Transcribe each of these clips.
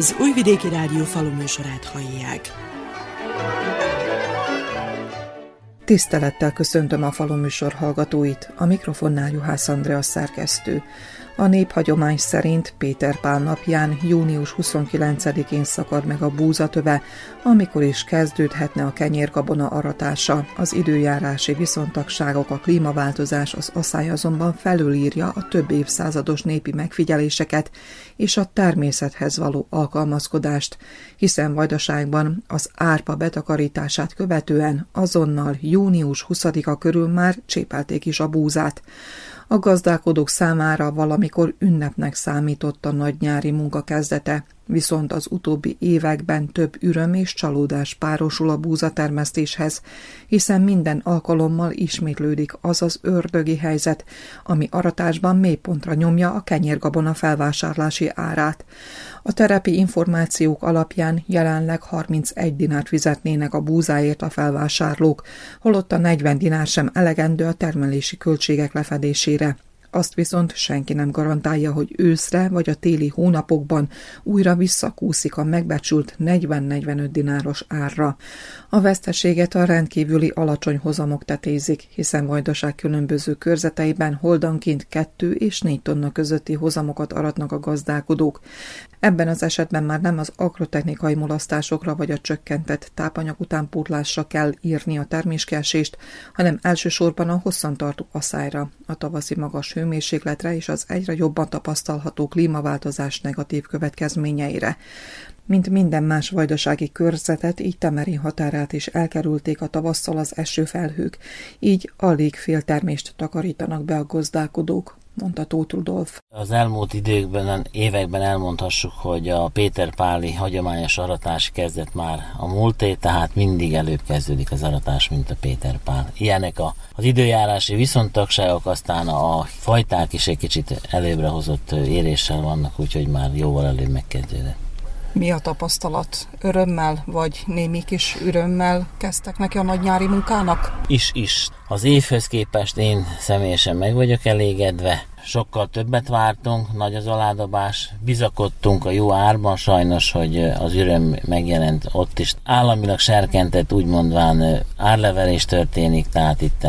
Az Újvidéki Rádió faluműsorát hallják. Tisztelettel köszöntöm a faluműsor hallgatóit, a mikrofonnál Juhász Andrea szerkesztő. A néphagyomány szerint Péter Pál napján június 29-én szakad meg a búzatöve, amikor is kezdődhetne a kenyérgabona aratása. Az időjárási viszontagságok, a klímaváltozás az asszály azonban felülírja a több évszázados népi megfigyeléseket és a természethez való alkalmazkodást, hiszen Vajdaságban az árpa betakarítását követően azonnal június 20-a körül már csépelték is a búzát. A gazdálkodók számára valamikor ünnepnek számított a nagy nyári munka kezdete, viszont az utóbbi években több üröm és csalódás párosul a búzatermesztéshez, hiszen minden alkalommal ismétlődik az az ördögi helyzet, ami aratásban mélypontra nyomja a kenyérgabona felvásárlási árát. A terepi információk alapján jelenleg 31 dinárt fizetnének a búzáért a felvásárlók, holott a 40 dinár sem elegendő a termelési költségek lefedésére. Azt viszont senki nem garantálja, hogy őszre vagy a téli hónapokban újra visszakúszik a megbecsült 40-45 dináros árra. A veszteséget a rendkívüli alacsony hozamok tetézik, hiszen Vajdaság különböző körzeteiben holdanként 2 és 4 tonna közötti hozamokat aratnak a gazdálkodók. Ebben az esetben már nem az agrotechnikai mulasztásokra vagy a csökkentett tápanyag utánpótlásra kell írni a terméskelésést, hanem elsősorban a hosszantartó asszályra, a tavaszi magas hőmérsékletre és az egyre jobban tapasztalható klímaváltozás negatív következményeire. Mint minden más vajdasági körzetet, így Temeri határát is elkerülték a tavasszal az esőfelhők, így alig féltermést takarítanak be a gazdálkodók, mondta Tóth Rudolf. Az elmúlt időkben, években elmondhassuk, hogy a Péter Páli hagyományos aratás kezdett már a múlté, tehát mindig előbb kezdődik az aratás, mint a Péter Pál. Ilyenek a, az időjárási viszontagságok, aztán a fajták is egy kicsit előbbre hozott éréssel vannak, úgyhogy már jóval előbb megkezdődött. Mi a tapasztalat? Örömmel vagy némi kis örömmel kezdtek neki a nagy nyári munkának? Is, is. Az évhöz képest én személyesen meg vagyok elégedve. Sokkal többet vártunk, nagy az aládobás, bizakodtunk a jó árban, sajnos, hogy az öröm megjelent ott is. Államilag serkentett, úgy mondván árlevelés történik, tehát itt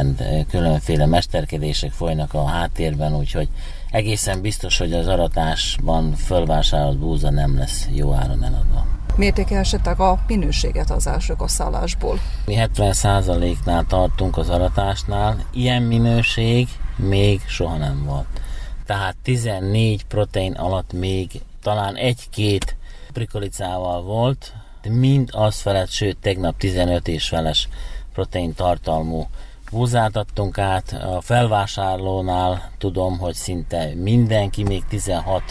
különféle mesterkedések folynak a háttérben, úgyhogy egészen biztos, hogy az aratásban fölvásárolt búza nem lesz jó áron eladva. Mértékelsetek a minőséget az első kasszálásból? Mi 70%-nál tartunk az aratásnál. Ilyen minőség még soha nem volt. Tehát 14 protein alatt még talán egy-két prikolicával volt, de mind az felett, sőt tegnap 15 és feles protein tartalmú búzát adtunk át, a felvásárlónál tudom, hogy szinte mindenki, még 16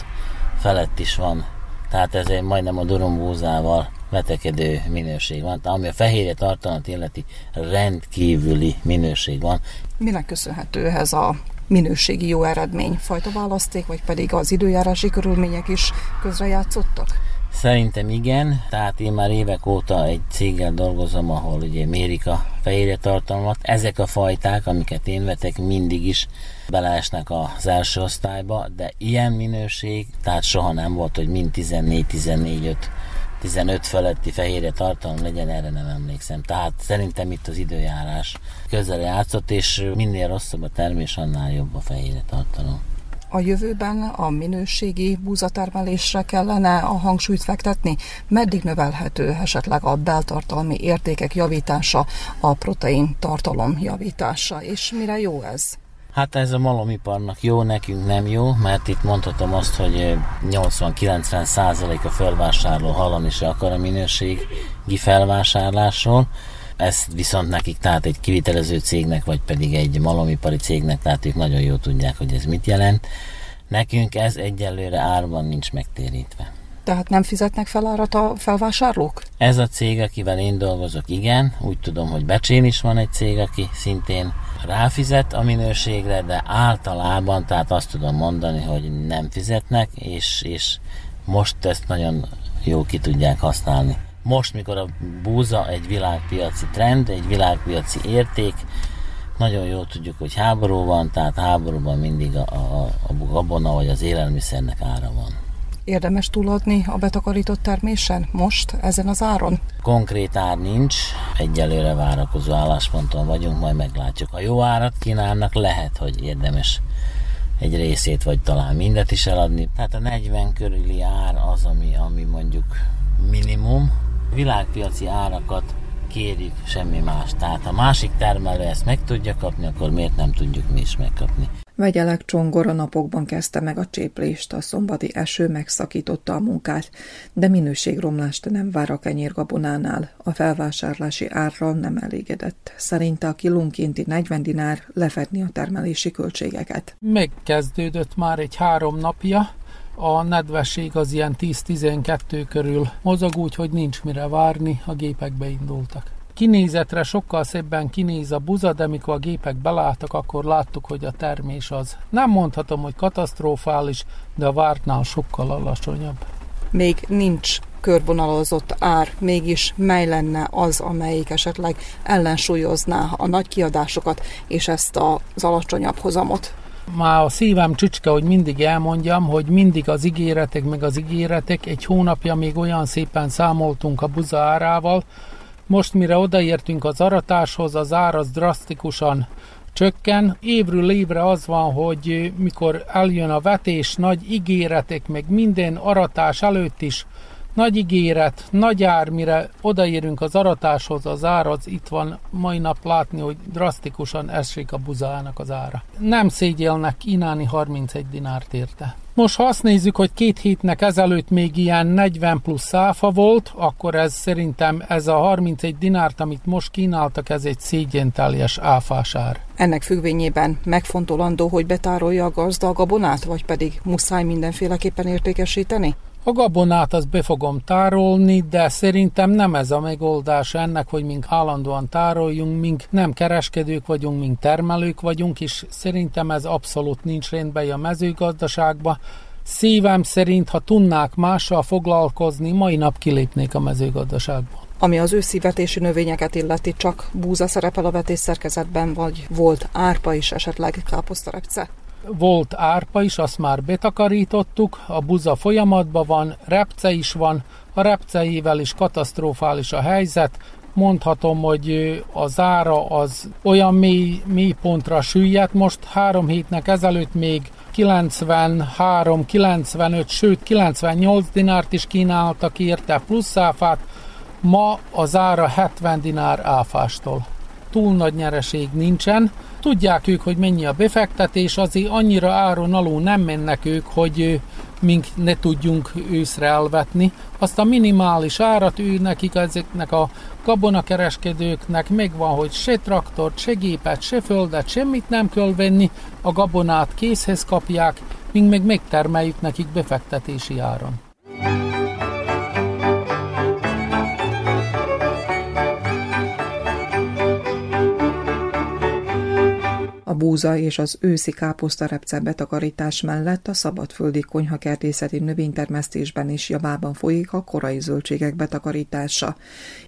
felett is van. Tehát ez egy majdnem a durombúzával vetekedő minőség van. Ami a fehérje tartalmat illeti, rendkívüli minőség van. Minek köszönhető ez a minőségi jó eredmény? Fajta választék, vagy pedig az időjárási körülmények is közrejátszottak? Szerintem igen, tehát én már évek óta egy céggel dolgozom, ahol ugye mérik a fehérje tartalmat. Ezek a fajták, amiket én vetek, mindig is beleesnek az első osztályba, de ilyen minőség, tehát soha nem volt, hogy mind 14-14-5 15 feletti fehérje tartalom legyen, erre nem emlékszem. Tehát szerintem itt az időjárás közel játszott, és minél rosszabb a termés, annál jobb a fehérje tartalom a jövőben a minőségi búzatermelésre kellene a hangsúlyt fektetni? Meddig növelhető esetleg a beltartalmi értékek javítása, a protein tartalom javítása, és mire jó ez? Hát ez a malomiparnak jó, nekünk nem jó, mert itt mondhatom azt, hogy 80-90 százalék a felvásárló hallani se akar a minőségi felvásárlásról. Ezt viszont nekik, tehát egy kivitelező cégnek, vagy pedig egy malomipari cégnek, tehát ők nagyon jól tudják, hogy ez mit jelent. Nekünk ez egyelőre árban nincs megtérítve. Tehát nem fizetnek fel árat a felvásárlók? Ez a cég, akivel én dolgozok, igen. Úgy tudom, hogy Becsén is van egy cég, aki szintén ráfizet a minőségre, de általában, tehát azt tudom mondani, hogy nem fizetnek, és, és most ezt nagyon jó ki tudják használni. Most, mikor a búza egy világpiaci trend, egy világpiaci érték, nagyon jól tudjuk, hogy háború van, tehát háborúban mindig a, a, a gabona vagy az élelmiszernek ára van. Érdemes túladni a betakarított termésen most, ezen az áron? Konkrét ár nincs, egyelőre várakozó állásponton vagyunk, majd meglátjuk. Ha jó árat kínálnak, lehet, hogy érdemes egy részét, vagy talán mindet is eladni. Tehát a 40 körüli ár az, ami, ami mondjuk minimum. Világpiaci árakat kérjük, semmi más. Tehát ha másik termelő ezt meg tudja kapni, akkor miért nem tudjuk mi is megkapni? Vegyelek Csongor a napokban kezdte meg a cséplést, a szombati eső megszakította a munkát, de minőségromlást nem vár a kenyérgabonánál. A felvásárlási árral nem elégedett. Szerinte a kilónkénti 40 dinár lefedni a termelési költségeket. Megkezdődött már egy három napja, a nedvesség az ilyen 10-12 körül mozog úgy, hogy nincs mire várni, a gépek beindultak. Kinézetre sokkal szebben kinéz a buza, de mikor a gépek belálltak, akkor láttuk, hogy a termés az nem mondhatom, hogy katasztrofális, de a vártnál sokkal alacsonyabb. Még nincs körvonalazott ár, mégis mely lenne az, amelyik esetleg ellensúlyozná a nagy kiadásokat és ezt az alacsonyabb hozamot? Már a szívem csücske, hogy mindig elmondjam, hogy mindig az ígéretek, meg az ígéretek. Egy hónapja még olyan szépen számoltunk a buza árával, most mire odaértünk az aratáshoz, az ár az drasztikusan csökken. Évről évre az van, hogy mikor eljön a vetés, nagy ígéretek, meg minden aratás előtt is nagy ígéret, nagy ár, mire odaérünk az aratáshoz, az ár az itt van mai nap látni, hogy drasztikusan esik a buzának az ára. Nem szégyelnek kínálni 31 dinárt érte. Most ha azt nézzük, hogy két hétnek ezelőtt még ilyen 40 plusz száfa volt, akkor ez szerintem ez a 31 dinárt, amit most kínáltak, ez egy szégyenteljes áfásár. Ennek függvényében megfontolandó, hogy betárolja a gazda a gabonát, vagy pedig muszáj mindenféleképpen értékesíteni? A gabonát azt be fogom tárolni, de szerintem nem ez a megoldás ennek, hogy mink állandóan tároljunk, mink nem kereskedők vagyunk, mink termelők vagyunk, és szerintem ez abszolút nincs rendben a mezőgazdaságban. Szívem szerint, ha tudnák mással foglalkozni, mai nap kilépnék a mezőgazdaságba. Ami az őszi vetési növényeket illeti, csak búza szerepel a vetés szerkezetben, vagy volt árpa is esetleg káposztarepce? Volt árpa is, azt már betakarítottuk, a buza folyamatban van, repce is van, a repceivel is katasztrofális a helyzet, mondhatom, hogy az ára az olyan mély, mély pontra süllyedt, most három hétnek ezelőtt még 93, 95, sőt 98 dinárt is kínáltak érte plusz áfát, ma az ára 70 dinár áfástól. Túl nagy nyereség nincsen, Tudják ők, hogy mennyi a befektetés, azért annyira áron alul nem mennek ők, hogy mink ne tudjunk őszre elvetni. Azt a minimális árat ő nekik, ezeknek a gabonakereskedőknek megvan, hogy se traktort, se gépet, se földet, semmit nem kell venni, a gabonát készhez kapják, mink meg megtermeljük nekik befektetési áron. Búza és az őszi káposztarepce betakarítás mellett a szabadföldi konyhakertészeti növénytermesztésben is javában folyik a korai zöldségek betakarítása.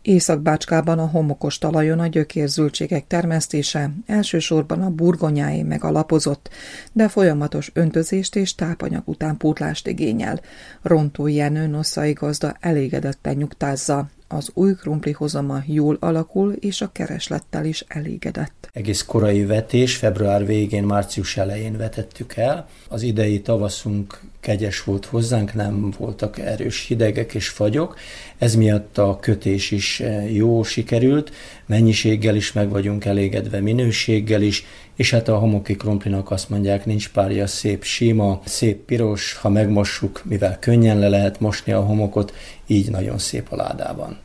Északbácskában a homokos talajon a gyökérzöldségek termesztése elsősorban a burgonyáé megalapozott, de folyamatos öntözést és tápanyag után pótlást igényel. Rontó Jenő nosszai gazda elégedetten nyugtázza, az új krumpli hozama jól alakul, és a kereslettel is elégedett. Egész korai vetés, február végén, március elején vetettük el. Az idei tavaszunk kegyes volt hozzánk, nem voltak erős hidegek és fagyok, ez miatt a kötés is eh, jó sikerült, mennyiséggel is meg vagyunk elégedve, minőséggel is, és hát a homoki krumplinak azt mondják, nincs párja, szép sima, szép piros, ha megmossuk, mivel könnyen le lehet mosni a homokot, így nagyon szép a ládában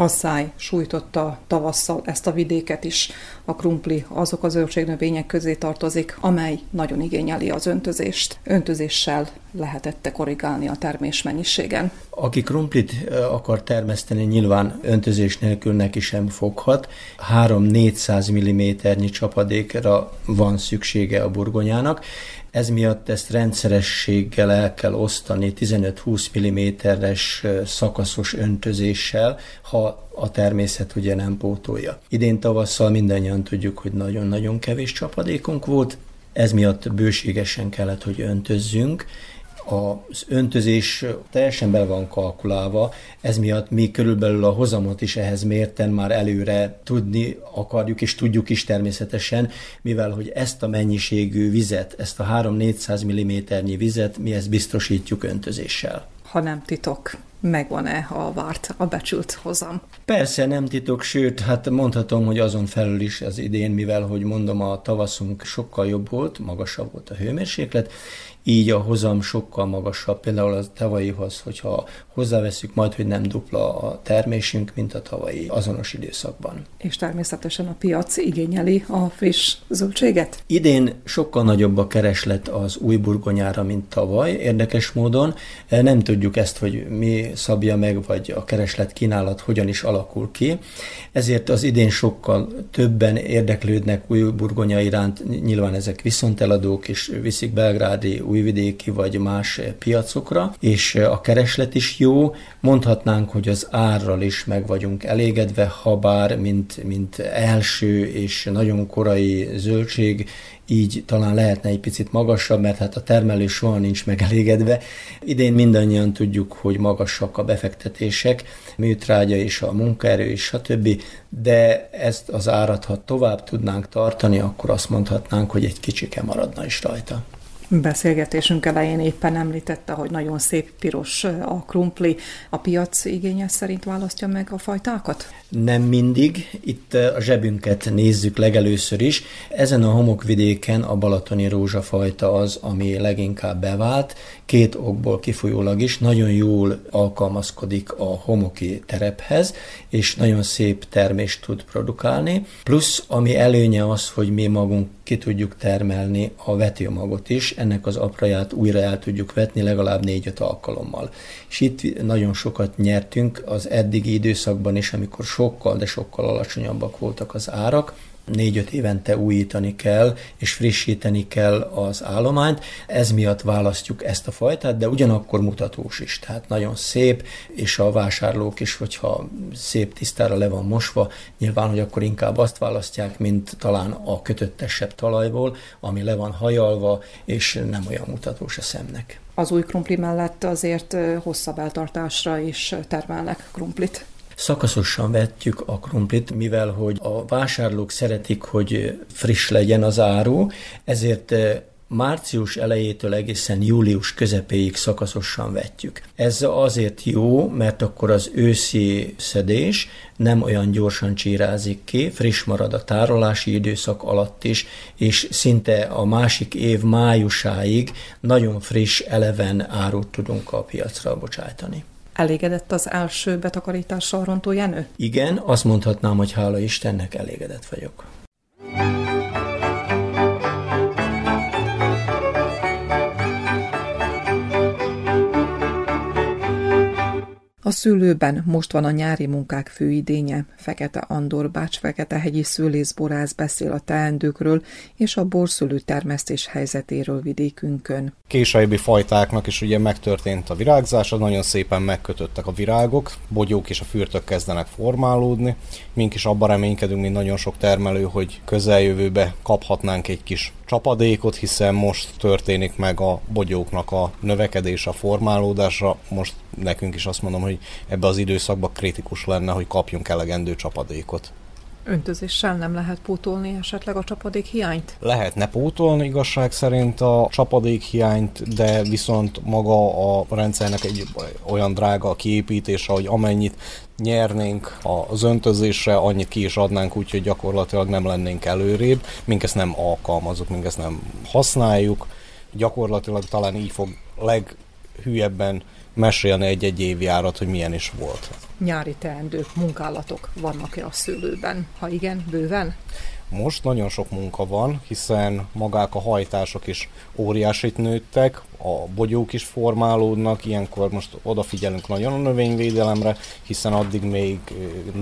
asszály sújtotta tavasszal ezt a vidéket is. A krumpli azok az zöldségnövények közé tartozik, amely nagyon igényeli az öntözést. Öntözéssel lehetette korrigálni a termés mennyiségen. Aki krumplit akar termeszteni, nyilván öntözés nélkül neki sem foghat. 3-400 mm csapadékra van szüksége a burgonyának, ez miatt ezt rendszerességgel el kell osztani 15-20 mm-es szakaszos öntözéssel, ha a természet ugye nem pótolja. Idén tavasszal mindannyian tudjuk, hogy nagyon-nagyon kevés csapadékunk volt, ez miatt bőségesen kellett, hogy öntözzünk, Az öntözés teljesen bele van kalkulálva, ez miatt mi körülbelül a hozamot is ehhez mérten már előre tudni akarjuk, és tudjuk is természetesen, mivel hogy ezt a mennyiségű vizet, ezt a 3-400 mm vizet mi ezt biztosítjuk öntözéssel. Ha nem titok, megvan-e a várt, a becsült hozam? Persze nem titok, sőt, hát mondhatom, hogy azon felül is az idén, mivel, hogy mondom, a tavaszunk sokkal jobb volt, magasabb volt a hőmérséklet, így a hozam sokkal magasabb, például az tavalyihoz, hogyha hozzáveszünk majd, hogy nem dupla a termésünk, mint a tavalyi azonos időszakban. És természetesen a piac igényeli a friss zöldséget? Idén sokkal nagyobb a kereslet az új burgonyára, mint tavaly. Érdekes módon nem tudjuk ezt, hogy mi szabja meg, vagy a kereslet kínálat hogyan is alakul ki. Ezért az idén sokkal többen érdeklődnek új burgonya iránt, nyilván ezek viszonteladók, és viszik belgrádi újvidéki vagy más piacokra, és a kereslet is jó. Mondhatnánk, hogy az árral is meg vagyunk elégedve, ha bár mint, mint első és nagyon korai zöldség, így talán lehetne egy picit magasabb, mert hát a termelő soha nincs megelégedve. Idén mindannyian tudjuk, hogy magasak a befektetések, műtrágya és a munkaerő és stb. De ezt az árat, ha tovább tudnánk tartani, akkor azt mondhatnánk, hogy egy kicsike maradna is rajta beszélgetésünk elején éppen említette, hogy nagyon szép piros a krumpli. A piac igénye szerint választja meg a fajtákat? Nem mindig. Itt a zsebünket nézzük legelőször is. Ezen a homokvidéken a balatoni rózsafajta az, ami leginkább bevált. Két okból kifolyólag is nagyon jól alkalmazkodik a homoki terephez, és nagyon szép termést tud produkálni. Plusz, ami előnye az, hogy mi magunk ki tudjuk termelni a vetőmagot is, ennek az apraját újra el tudjuk vetni legalább négy-öt alkalommal. És itt nagyon sokat nyertünk az eddigi időszakban is, amikor sokkal, de sokkal alacsonyabbak voltak az árak, négy-öt évente újítani kell, és frissíteni kell az állományt. Ez miatt választjuk ezt a fajtát, de ugyanakkor mutatós is. Tehát nagyon szép, és a vásárlók is, hogyha szép tisztára le van mosva, nyilván, hogy akkor inkább azt választják, mint talán a kötöttesebb talajból, ami le van hajalva, és nem olyan mutatós a szemnek. Az új krumpli mellett azért hosszabb eltartásra is termelnek krumplit szakaszosan vetjük a krumplit, mivel hogy a vásárlók szeretik, hogy friss legyen az áru, ezért eh, március elejétől egészen július közepéig szakaszosan vetjük. Ez azért jó, mert akkor az őszi szedés nem olyan gyorsan csírázik ki, friss marad a tárolási időszak alatt is, és szinte a másik év májusáig nagyon friss, eleven árut tudunk a piacra bocsájtani. Elégedett az első betakarítással Rontó Jenő? Igen, azt mondhatnám, hogy hála Istennek elégedett vagyok. A szülőben most van a nyári munkák főidénye. Fekete Andor bács Fekete hegyi szülészborász beszél a teendőkről és a borszülő termesztés helyzetéről vidékünkön. Későbbi fajtáknak is ugye megtörtént a virágzás, az nagyon szépen megkötöttek a virágok, bogyók és a fürtök kezdenek formálódni. Mink is abban reménykedünk, mint nagyon sok termelő, hogy közeljövőbe kaphatnánk egy kis csapadékot, hiszen most történik meg a bogyóknak a növekedés, a formálódása. Most nekünk is azt mondom, hogy ebbe az időszakban kritikus lenne, hogy kapjunk elegendő csapadékot. Öntözéssel nem lehet pótolni esetleg a csapadék hiányt? Lehetne pótolni igazság szerint a csapadék hiányt, de viszont maga a rendszernek egy olyan drága a kiépítése, hogy amennyit nyernénk az öntözésre, annyit ki is adnánk, úgyhogy gyakorlatilag nem lennénk előrébb, mink ezt nem alkalmazunk, mink ezt nem használjuk. Gyakorlatilag talán így fog leghülyebben mesélni egy-egy évjárat, hogy milyen is volt. Nyári teendők, munkálatok vannak-e a szőlőben? Ha igen, bőven? Most nagyon sok munka van, hiszen magák a hajtások is óriásit nőttek, a bogyók is formálódnak, ilyenkor most odafigyelünk nagyon a növényvédelemre, hiszen addig még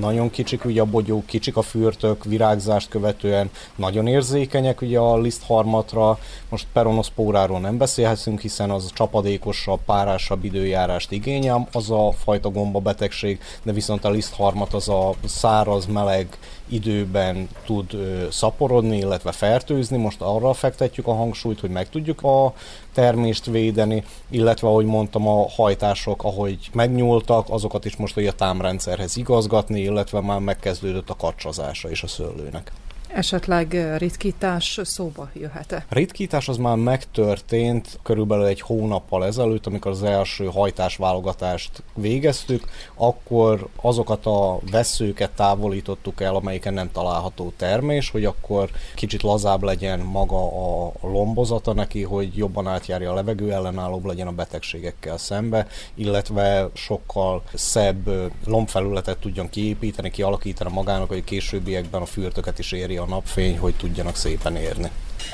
nagyon kicsik ugye a bogyók, kicsik a fürtök, virágzást követően nagyon érzékenyek ugye a lisztharmatra, most peronoszpóráról nem beszélhetünk, hiszen az csapadékosabb, párásabb időjárást igényel, az a fajta gomba betegség, de viszont a lisztharmat az a száraz, meleg időben tud szaporodni, illetve fertőzni. Most arra fektetjük a hangsúlyt, hogy meg tudjuk a termést védeni, illetve ahogy mondtam, a hajtások, ahogy megnyúltak, azokat is most a támrendszerhez igazgatni, illetve már megkezdődött a kacsazása is a szőlőnek. Esetleg ritkítás szóba jöhet-e? Ritkítás az már megtörtént körülbelül egy hónappal ezelőtt, amikor az első hajtásválogatást végeztük, akkor azokat a veszőket távolítottuk el, amelyiken nem található termés, hogy akkor kicsit lazább legyen maga a lombozata neki, hogy jobban átjárja a levegő, ellenállóbb legyen a betegségekkel szembe, illetve sokkal szebb lombfelületet tudjon kiépíteni, kialakítani magának, hogy későbbiekben a fürtöket is éri a napfény, hogy tudjanak szépen érni.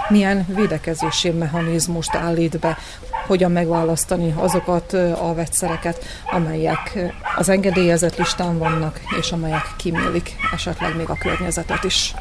Milyen védekezési mechanizmust állít be, hogyan megválasztani azokat a vegyszereket, amelyek az engedélyezett listán vannak, és amelyek kimélik esetleg még a környezetet is.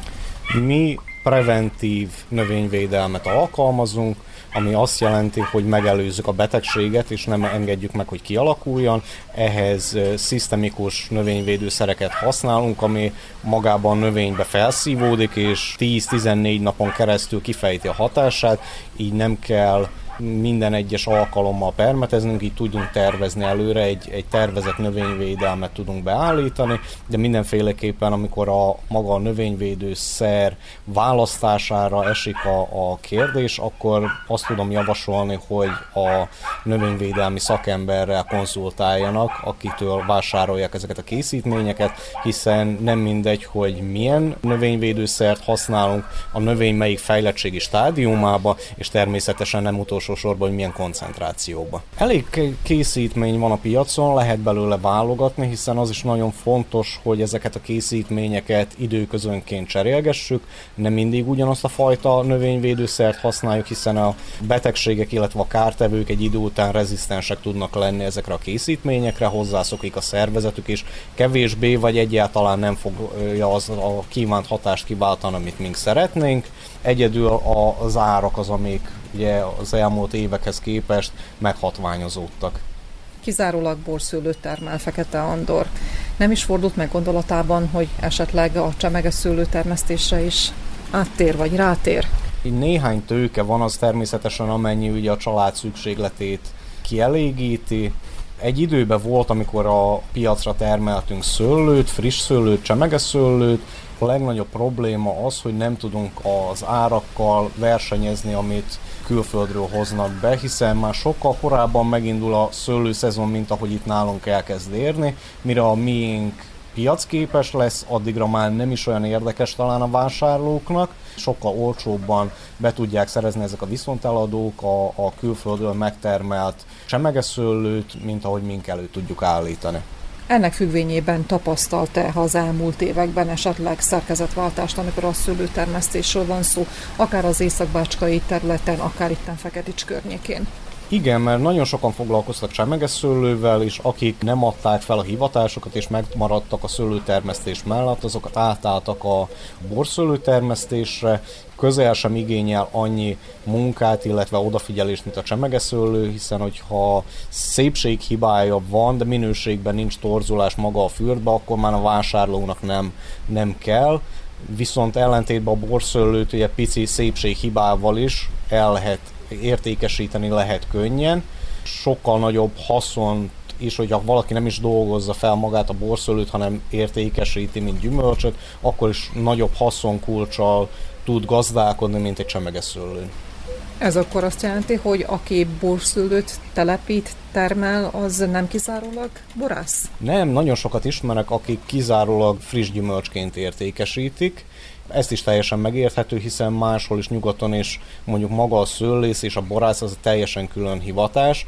Mi preventív növényvédelmet alkalmazunk, ami azt jelenti, hogy megelőzzük a betegséget, és nem engedjük meg, hogy kialakuljon. Ehhez szisztemikus növényvédőszereket használunk, ami magában a növénybe felszívódik, és 10-14 napon keresztül kifejti a hatását, így nem kell minden egyes alkalommal permeteznünk, így tudunk tervezni előre, egy, egy tervezett növényvédelmet tudunk beállítani, de mindenféleképpen, amikor a maga a növényvédőszer választására esik a, a kérdés, akkor azt tudom javasolni, hogy a növényvédelmi szakemberrel konzultáljanak, akitől vásárolják ezeket a készítményeket, hiszen nem mindegy, hogy milyen növényvédőszert használunk, a növény melyik fejlettségi stádiumába, és természetesen nem utolsó utolsó sorban, hogy milyen koncentrációban. Elég készítmény van a piacon, lehet belőle válogatni, hiszen az is nagyon fontos, hogy ezeket a készítményeket időközönként cserélgessük, nem mindig ugyanazt a fajta növényvédőszert használjuk, hiszen a betegségek, illetve a kártevők egy idő után rezisztensek tudnak lenni ezekre a készítményekre, hozzászokik a szervezetük, és kevésbé vagy egyáltalán nem fogja az a kívánt hatást kiváltani, amit mink szeretnénk. Egyedül az árak az, amik ugye az elmúlt évekhez képest meghatványozódtak. Kizárólag borszőlőt termel Fekete Andor. Nem is fordult meg gondolatában, hogy esetleg a csemeges szőlőtermesztésre is áttér vagy rátér? Így néhány tőke van, az természetesen amennyi ugye a család szükségletét kielégíti. Egy időben volt, amikor a piacra termeltünk szőlőt, friss szőlőt, csemeges szőlőt, a legnagyobb probléma az, hogy nem tudunk az árakkal versenyezni, amit külföldről hoznak be, hiszen már sokkal korábban megindul a szőlőszezon, mint ahogy itt nálunk elkezd érni, mire a miénk piacképes lesz, addigra már nem is olyan érdekes talán a vásárlóknak, sokkal olcsóbban be tudják szerezni ezek a viszonteladók a, a külföldről megtermelt csemeges szőlőt, mint ahogy mink elő tudjuk állítani. Ennek függvényében tapasztalt-e az elmúlt években esetleg szerkezetváltást, amikor a szőlőtermesztésről van szó, akár az északbácskai területen, akár itt Feketics környékén? Igen, mert nagyon sokan foglalkoztak csemeges szőlővel, és akik nem adták fel a hivatásokat, és megmaradtak a szőlőtermesztés mellett, azokat átálltak a borszőlőtermesztésre, közel sem igényel annyi munkát, illetve odafigyelést, mint a csemegeszőlő, hiszen hogyha szépséghibája van, de minőségben nincs torzulás maga a fürdbe, akkor már a vásárlónak nem, nem kell. Viszont ellentétben a borszőlőt ugye pici szépséghibával is el lehet értékesíteni lehet könnyen. Sokkal nagyobb haszon és hogyha valaki nem is dolgozza fel magát a borszőlőt, hanem értékesíti, mint gyümölcsöt, akkor is nagyobb haszonkulcsal tud gazdálkodni, mint egy csemeges szőlő. Ez akkor azt jelenti, hogy aki borszülőt telepít, termel, az nem kizárólag borász? Nem, nagyon sokat ismerek, akik kizárólag friss gyümölcsként értékesítik. Ezt is teljesen megérthető, hiszen máshol is nyugaton és mondjuk maga a szőlész és a borász az teljesen külön hivatás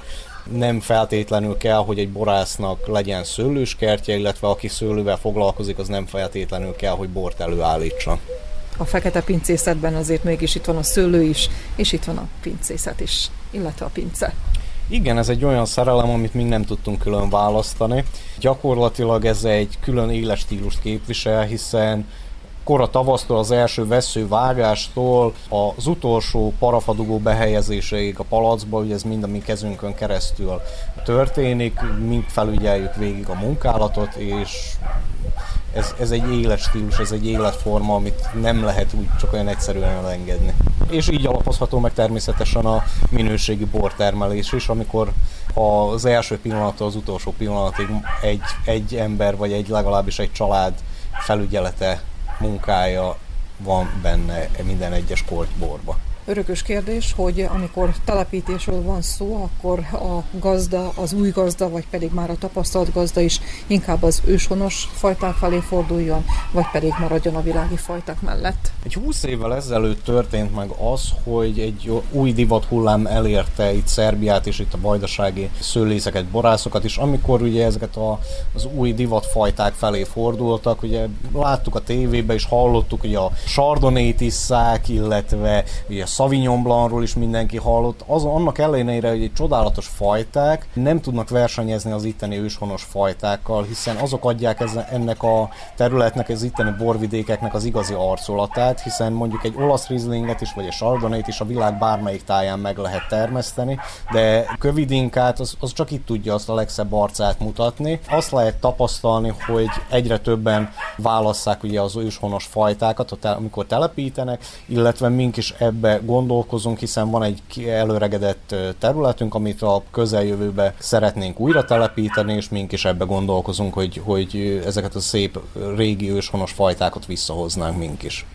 nem feltétlenül kell, hogy egy borásznak legyen szőlőskertje, illetve aki szőlővel foglalkozik, az nem feltétlenül kell, hogy bort előállítsa a fekete pincészetben azért mégis itt van a szőlő is, és itt van a pincészet is, illetve a pince. Igen, ez egy olyan szerelem, amit még nem tudtunk külön választani. Gyakorlatilag ez egy külön éles stílust képvisel, hiszen kora tavasztól, az első vesző vágástól, az utolsó parafadugó behelyezéséig a palacba, ugye ez mind a mi kezünkön keresztül történik, mind felügyeljük végig a munkálatot, és ez, ez egy életstílus, ez egy életforma, amit nem lehet úgy csak olyan egyszerűen elengedni. És így alapozható meg természetesen a minőségi bortermelés is, amikor az első pillanattól az utolsó pillanatig egy, egy ember, vagy egy legalábbis egy család felügyelete, munkája van benne minden egyes kortyborba. Örökös kérdés, hogy amikor telepítésről van szó, akkor a gazda, az új gazda, vagy pedig már a tapasztalt gazda is inkább az őshonos fajták felé forduljon, vagy pedig maradjon a világi fajták mellett. Egy 20 évvel ezelőtt történt meg az, hogy egy új divat hullám elérte itt Szerbiát és itt a vajdasági szőlészeket, borászokat is, amikor ugye ezeket a, az új divatfajták felé fordultak, ugye láttuk a tévében és hallottuk, hogy a sardonét isszák, illetve ugye a Sauvignon Blancról is mindenki hallott, az, annak ellenére, hogy egy csodálatos fajták nem tudnak versenyezni az itteni őshonos fajtákkal, hiszen azok adják ezen, ennek a területnek, az itteni borvidékeknek az igazi arcolatát, hiszen mondjuk egy olasz rizlinget is, vagy egy sardonét is a világ bármelyik táján meg lehet termeszteni, de kövidinkát az, az csak itt tudja azt a legszebb arcát mutatni. Azt lehet tapasztalni, hogy egyre többen válasszák ugye az őshonos fajtákat, amikor telepítenek, illetve mink is ebbe gondolkozunk, hiszen van egy előregedett területünk, amit a közeljövőbe szeretnénk újra telepíteni, és mink is ebbe gondolkozunk, hogy, hogy ezeket a szép régi őshonos fajtákat visszahoznánk mink is.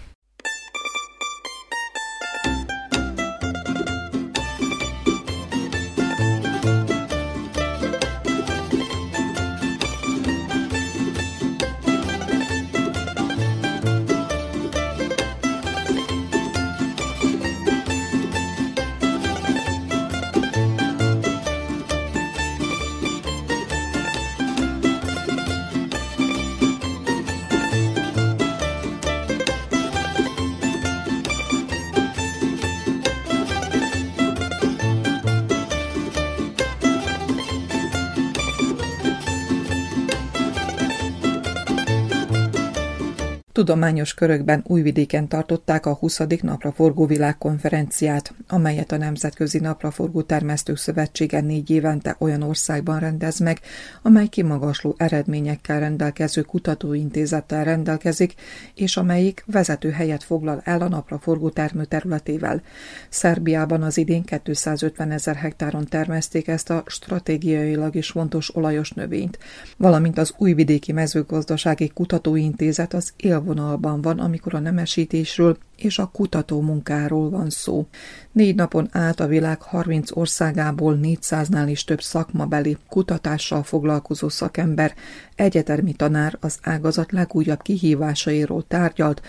Tudományos körökben Újvidéken tartották a 20. napraforgó világkonferenciát, amelyet a Nemzetközi Napraforgó Termesztők Szövetsége négy évente olyan országban rendez meg, amely kimagasló eredményekkel rendelkező kutatóintézettel rendelkezik, és amelyik vezető helyet foglal el a napraforgó termőterületével. Szerbiában az idén 250 ezer hektáron termeszték ezt a stratégiailag is fontos olajos növényt, valamint az Újvidéki Mezőgazdasági Kutatóintézet az élvonalban vonalban van, amikor a nemesítésről és a kutató munkáról van szó. Négy napon át a világ 30 országából 400-nál is több szakmabeli kutatással foglalkozó szakember, egyetemi tanár az ágazat legújabb kihívásairól tárgyalt,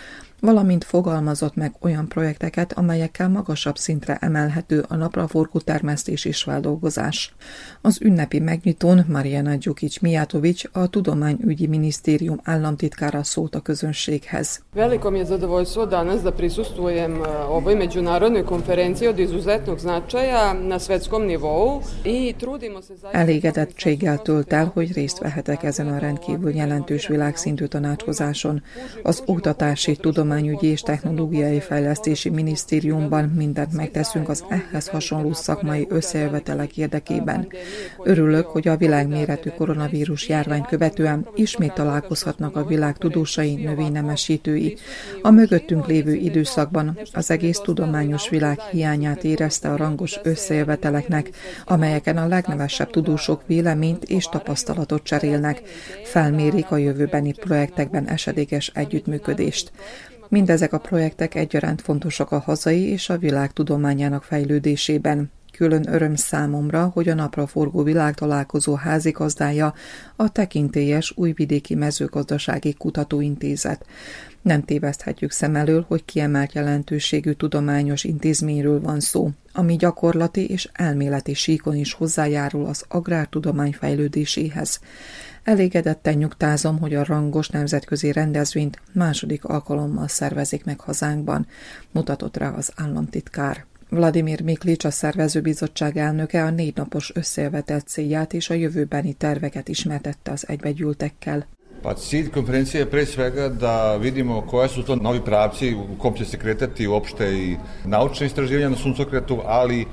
valamint fogalmazott meg olyan projekteket, amelyekkel magasabb szintre emelhető a napraforgó termesztés és feldolgozás. Az ünnepi megnyitón Mariana Djukic Mijatovic, a Tudományügyi Minisztérium államtitkára szólt a közönséghez. Veliko mi je zadovoljstvo danas da prisustvujem e, ovoj međunarodnoj konferenciji od izuzetnog značaja na svetskom nivou i trudimo se. Elégedettséggel tölt el, hogy részt vehetek ezen a rendkívül jelentős világszintű tanácskozáson. Az oktatási tudomány Tudományügyi és Technológiai Fejlesztési Minisztériumban mindent megteszünk az ehhez hasonló szakmai összejövetelek érdekében. Örülök, hogy a világméretű koronavírus járvány követően ismét találkozhatnak a világ tudósai, növénynemesítői. A mögöttünk lévő időszakban az egész tudományos világ hiányát érezte a rangos összejöveteleknek, amelyeken a legnevesebb tudósok véleményt és tapasztalatot cserélnek, felmérik a jövőbeni projektekben esedékes együttműködést. Mindezek a projektek egyaránt fontosak a hazai és a világ tudományának fejlődésében. Külön öröm számomra, hogy a napra forgó világtalálkozó házigazdája a tekintélyes Újvidéki Mezőgazdasági Kutatóintézet. Nem téveszthetjük szem elől, hogy kiemelt jelentőségű tudományos intézményről van szó, ami gyakorlati és elméleti síkon is hozzájárul az agrártudomány fejlődéséhez. Elégedetten nyugtázom, hogy a rangos nemzetközi rendezvényt második alkalommal szervezik meg hazánkban, mutatott rá az államtitkár. Vladimir Miklics, a szervezőbizottság elnöke a négy napos összejövetelt célját és a jövőbeni terveket ismertette az egybegyűltekkel. Pa cilj konferencije je pre svega da vidimo koja su to novi pravci u kom će se kretati uopšte i naučne istraživanja na suncokretu, ali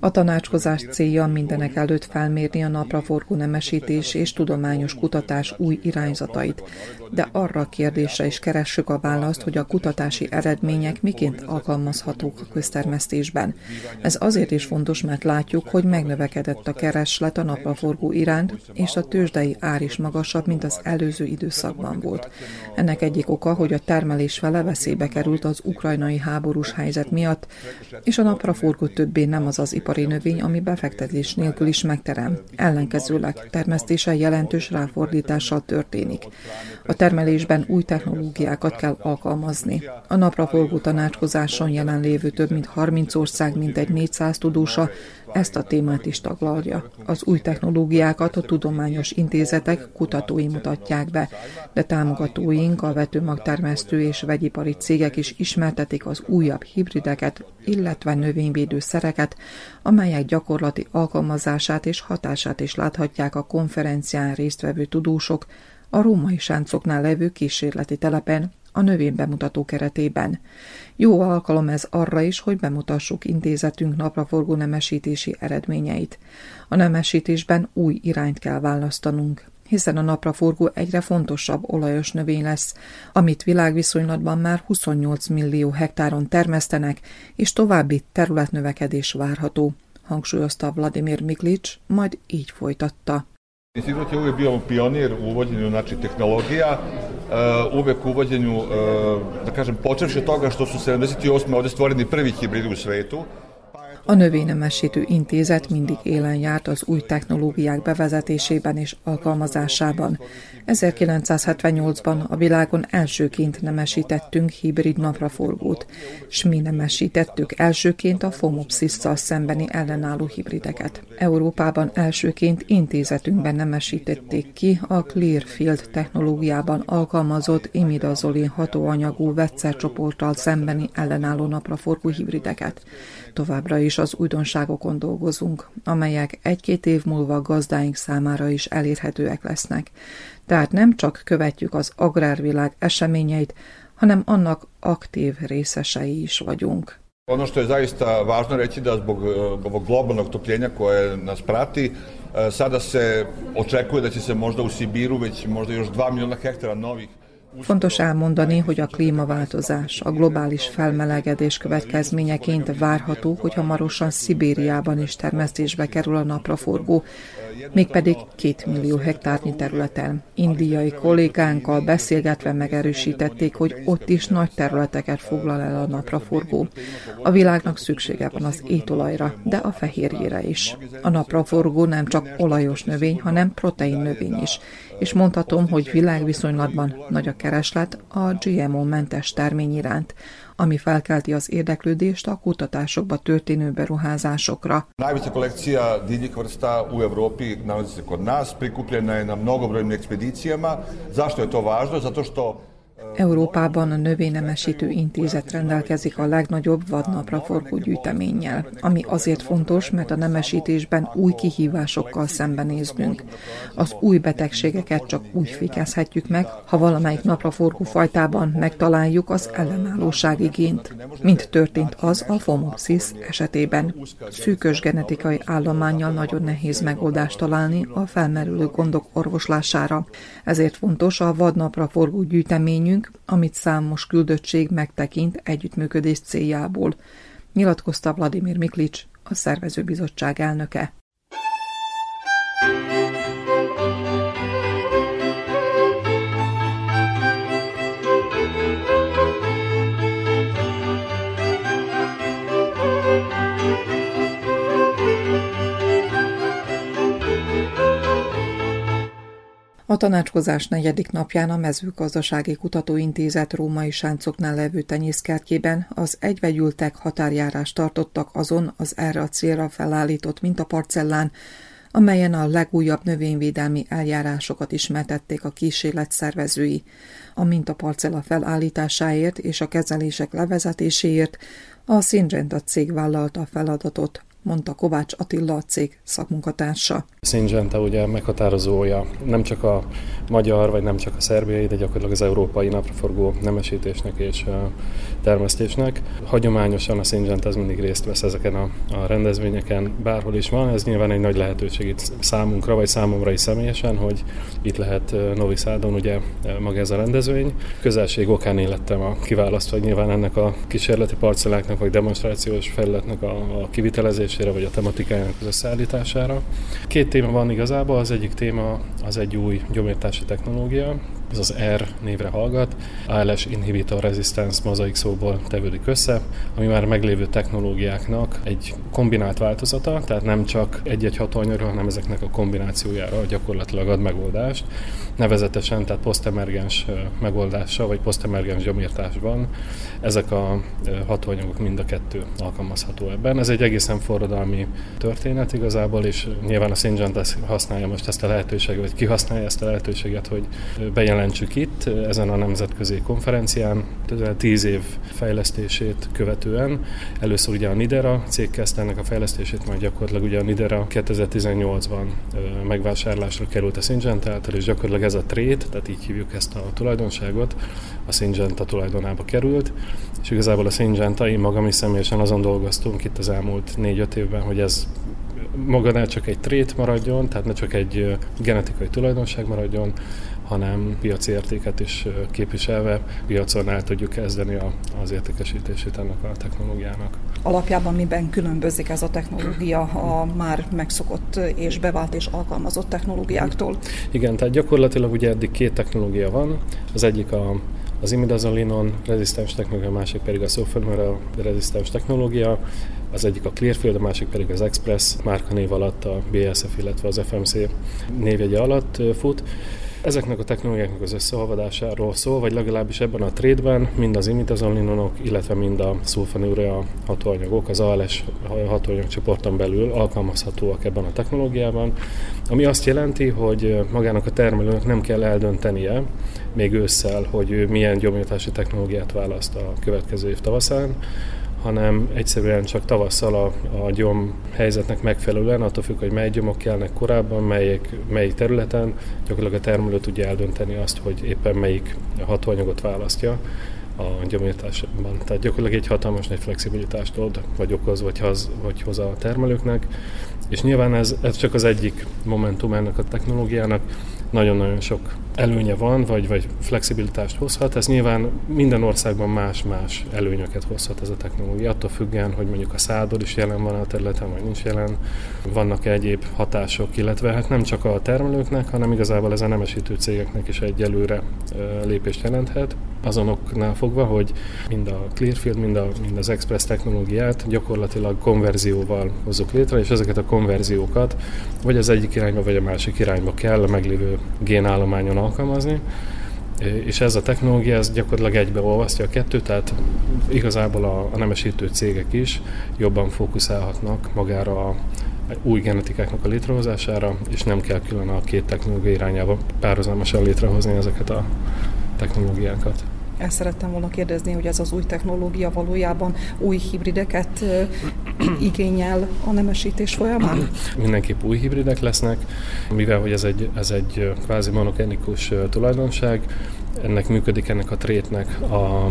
A tanácskozás célja mindenek előtt felmérni a napraforgó nemesítés és tudományos kutatás új irányzatait, de arra a kérdésre is keressük a választ, hogy a kutatási eredmények miként alkalmazhatók a köztermesztésben. Ez azért is fontos, mert látjuk, hogy megnövekedett a kereslet a napraforgó iránt, és a tőzsdei ár is magasabb, mint az előző időszakban volt. Ennek egyik oka, hogy a termelés vele veszélybe került az ukrajnai háborús helyzet miatt, és a napraforgó többé nem az az ipari növény, ami befektetés nélkül is megterem. Ellenkezőleg termesztése jelentős ráfordítással történik. A termelésben új technológiákat kell alkalmazni. A napraforgó tanácskozáson jelenlévő több mint 30 ország mintegy 400 tudósa ezt a témát is taglalja. Az új technológiákat a tudományos intézetek kutatói mutatják be, de támogatóink, a vetőmagtermesztő és vegyipari cégek is ismertetik az újabb hibrideket, illetve növényvédő szereket, amelyek gyakorlati alkalmazását és hatását is láthatják a konferencián résztvevő tudósok, a római sáncoknál levő kísérleti telepen, a növény bemutató keretében. Jó alkalom ez arra is, hogy bemutassuk intézetünk napraforgó nemesítési eredményeit. A nemesítésben új irányt kell választanunk, hiszen a napraforgó egyre fontosabb olajos növény lesz, amit világviszonylatban már 28 millió hektáron termesztenek, és további területnövekedés várható, hangsúlyozta Vladimir Miklic, majd így folytatta. Institut je uvijek bio pionir u uvođenju znači, tehnologija, uh, uvek u uvođenju, uh, da kažem, počevši od toga što su 78. ovde stvoreni prvi hibridi u svetu, A növénynemesítő intézet mindig élen járt az új technológiák bevezetésében és alkalmazásában. 1978-ban a világon elsőként nemesítettünk hibrid napraforgót, s mi nemesítettük elsőként a Fomopsisszal szembeni ellenálló hibrideket. Európában elsőként intézetünkben nemesítették ki a Clearfield technológiában alkalmazott imidazolin hatóanyagú vegyszercsoporttal szembeni ellenálló napraforgó hibrideket. Továbbra is az újdonságokon dolgozunk, amelyek egy-két év múlva gazdáink számára is elérhetőek lesznek. Tehát nem csak követjük az agrárvilág eseményeit, hanem annak aktív részesei is vagyunk. Ono što je zaista važno reći da zbog ovog globalnog topljenja koje nas prati, sada se očekuje da će se možda u Sibiru već možda još 2 miliona hektara novih Fontos elmondani, hogy a klímaváltozás, a globális felmelegedés következményeként várható, hogy hamarosan Szibériában is termesztésbe kerül a napraforgó, mégpedig két millió hektárnyi területen. Indiai kollégánkkal beszélgetve megerősítették, hogy ott is nagy területeket foglal el a napraforgó. A világnak szüksége van az étolajra, de a fehérjére is. A napraforgó nem csak olajos növény, hanem protein növény is, és mondhatom, hogy világviszonylatban nagy a kereslet a GMO-mentes termény iránt, ami felkelti az érdeklődést a kutatásokba történő beruházásokra. Najveća kolekcija divljih vrsta u Evropi nalazi se kod nas, prikupljena je na mnogobrojnim ekspedicijama. Zašto je to važno? Zato što Európában a Növénynemesítő Intézet rendelkezik a legnagyobb vadnapraforgó gyűjteménnyel, ami azért fontos, mert a nemesítésben új kihívásokkal szembenéznünk. Az új betegségeket csak úgy fékezhetjük meg, ha valamelyik napraforgó fajtában megtaláljuk az ellenállóság igényt, mint történt az a Phomopsis esetében. Szűkös genetikai állományjal nagyon nehéz megoldást találni a felmerülő gondok orvoslására. Ezért fontos a vadnapraforgó gyűjtemény amit számos küldöttség megtekint együttműködés céljából, nyilatkozta Vladimir Miklics, a szervezőbizottság elnöke. A tanácskozás negyedik napján a Mezőgazdasági Kutatóintézet római sáncoknál levő tenyészkertjében az egyvegyültek határjárást tartottak azon az erre a célra felállított mintaparcellán, amelyen a legújabb növényvédelmi eljárásokat ismertették a kísérlet szervezői. A mintaparcella felállításáért és a kezelések levezetéséért a Syngenta cég vállalta a feladatot. Mondta Kovács Attila a cég szakmunkatársa. Syngenta ugye meghatározója nem csak a magyar, vagy nem csak a szerbiai, de gyakorlatilag az európai napraforgó nemesítésnek és termesztésnek. Hagyományosan a Syngenta az mindig részt vesz ezeken a, a rendezvényeken, bárhol is van. Ez nyilván egy nagy lehetőség itt számunkra, vagy számomra is személyesen, hogy itt lehet Novi Szádon ugye maga ez a rendezvény. Közelség okán élettem a kiválasztva, nyilván ennek a kísérleti parcelláknak, vagy demonstrációs felületnek a, a kivitelezésére, vagy a tematikájának az összeállítására. Két téma van igazából, az egyik téma az egy új gyomírtási technológia, ez az R névre hallgat, ALS Inhibitor Resistance mozaik szóból tevődik össze, ami már meglévő technológiáknak egy kombinált változata, tehát nem csak egy-egy hatóanyagról, hanem ezeknek a kombinációjára gyakorlatilag ad megoldást. Nevezetesen, tehát posztemergens megoldása, vagy posztemergens gyomírtásban ezek a hatóanyagok mind a kettő alkalmazható ebben. Ez egy egészen forradalmi történet igazából, és nyilván a Syngenta használja most ezt a lehetőséget, vagy kihasználja ezt a lehetőséget, hogy bejelent jelentsük itt ezen a nemzetközi konferencián. Tíz év fejlesztését követően először ugye a Nidera cég kezdte ennek a fejlesztését, majd gyakorlatilag ugye a Nidera 2018-ban megvásárlásra került a Syngenta által, és gyakorlatilag ez a trade, tehát így hívjuk ezt a tulajdonságot, a Syngenta tulajdonába került, és igazából a Syngenta, én magam is személyesen azon dolgoztunk itt az elmúlt négy-öt évben, hogy ez maga ne csak egy trét maradjon, tehát ne csak egy genetikai tulajdonság maradjon, hanem piaci értéket is képviselve piacon el tudjuk kezdeni a, az értékesítését ennek a technológiának. Alapjában miben különbözik ez a technológia a már megszokott és bevált és alkalmazott technológiáktól? Igen, tehát gyakorlatilag ugye eddig két technológia van. Az egyik a az imidazolinon rezisztens technológia, a másik pedig a sulfonumera rezisztens technológia. Az egyik a Clearfield, a másik pedig az Express márkanév alatt a BSF, illetve az FMC névjegye alatt fut. Ezeknek a technológiáknak az összeolvadásáról szól, vagy legalábbis ebben a trédben mind az imitazolinonok, illetve mind a szulfonúrea hatóanyagok az ALS hatóanyagcsoporton belül alkalmazhatóak ebben a technológiában, ami azt jelenti, hogy magának a termelőnek nem kell eldöntenie még ősszel, hogy ő milyen gyomírtási technológiát választ a következő év tavaszán, hanem egyszerűen csak tavasszal a, a gyom helyzetnek megfelelően, attól függ, hogy mely gyomok kellnek korábban, melyik, melyik területen, gyakorlatilag a termelő tudja eldönteni azt, hogy éppen melyik hatóanyagot választja a gyomírtásban. Tehát gyakorlatilag egy hatalmas nagy flexibilitást ad, vagy okoz, vagy, hoz, vagy hoz a termelőknek. És nyilván ez, ez csak az egyik momentum ennek a technológiának, nagyon-nagyon sok előnye van, vagy, vagy flexibilitást hozhat. Ez nyilván minden országban más-más előnyöket hozhat ez a technológia, attól függően, hogy mondjuk a szádor is jelen van a területen, vagy nincs jelen, vannak egyéb hatások, illetve hát nem csak a termelőknek, hanem igazából ez a nemesítő cégeknek is egy előre lépést jelenthet, azonoknál fogva, hogy mind a Clearfield, mind, a, mind az Express technológiát gyakorlatilag konverzióval hozzuk létre, és ezeket a konverziókat vagy az egyik irányba, vagy a másik irányba kell a meglévő génállományon alkalmazni, és ez a technológia ez gyakorlatilag egybeolvasztja a kettőt, tehát igazából a, a nemesítő cégek is jobban fókuszálhatnak magára a új genetikáknak a létrehozására, és nem kell külön a két technológia irányába párhuzamosan létrehozni ezeket a technológiákat. Ezt szerettem volna kérdezni, hogy ez az új technológia valójában új hibrideket igényel a nemesítés folyamán? Mindenképp új hibridek lesznek, mivel hogy ez egy, ez egy kvázi monogenikus tulajdonság, ennek működik ennek a trétnek a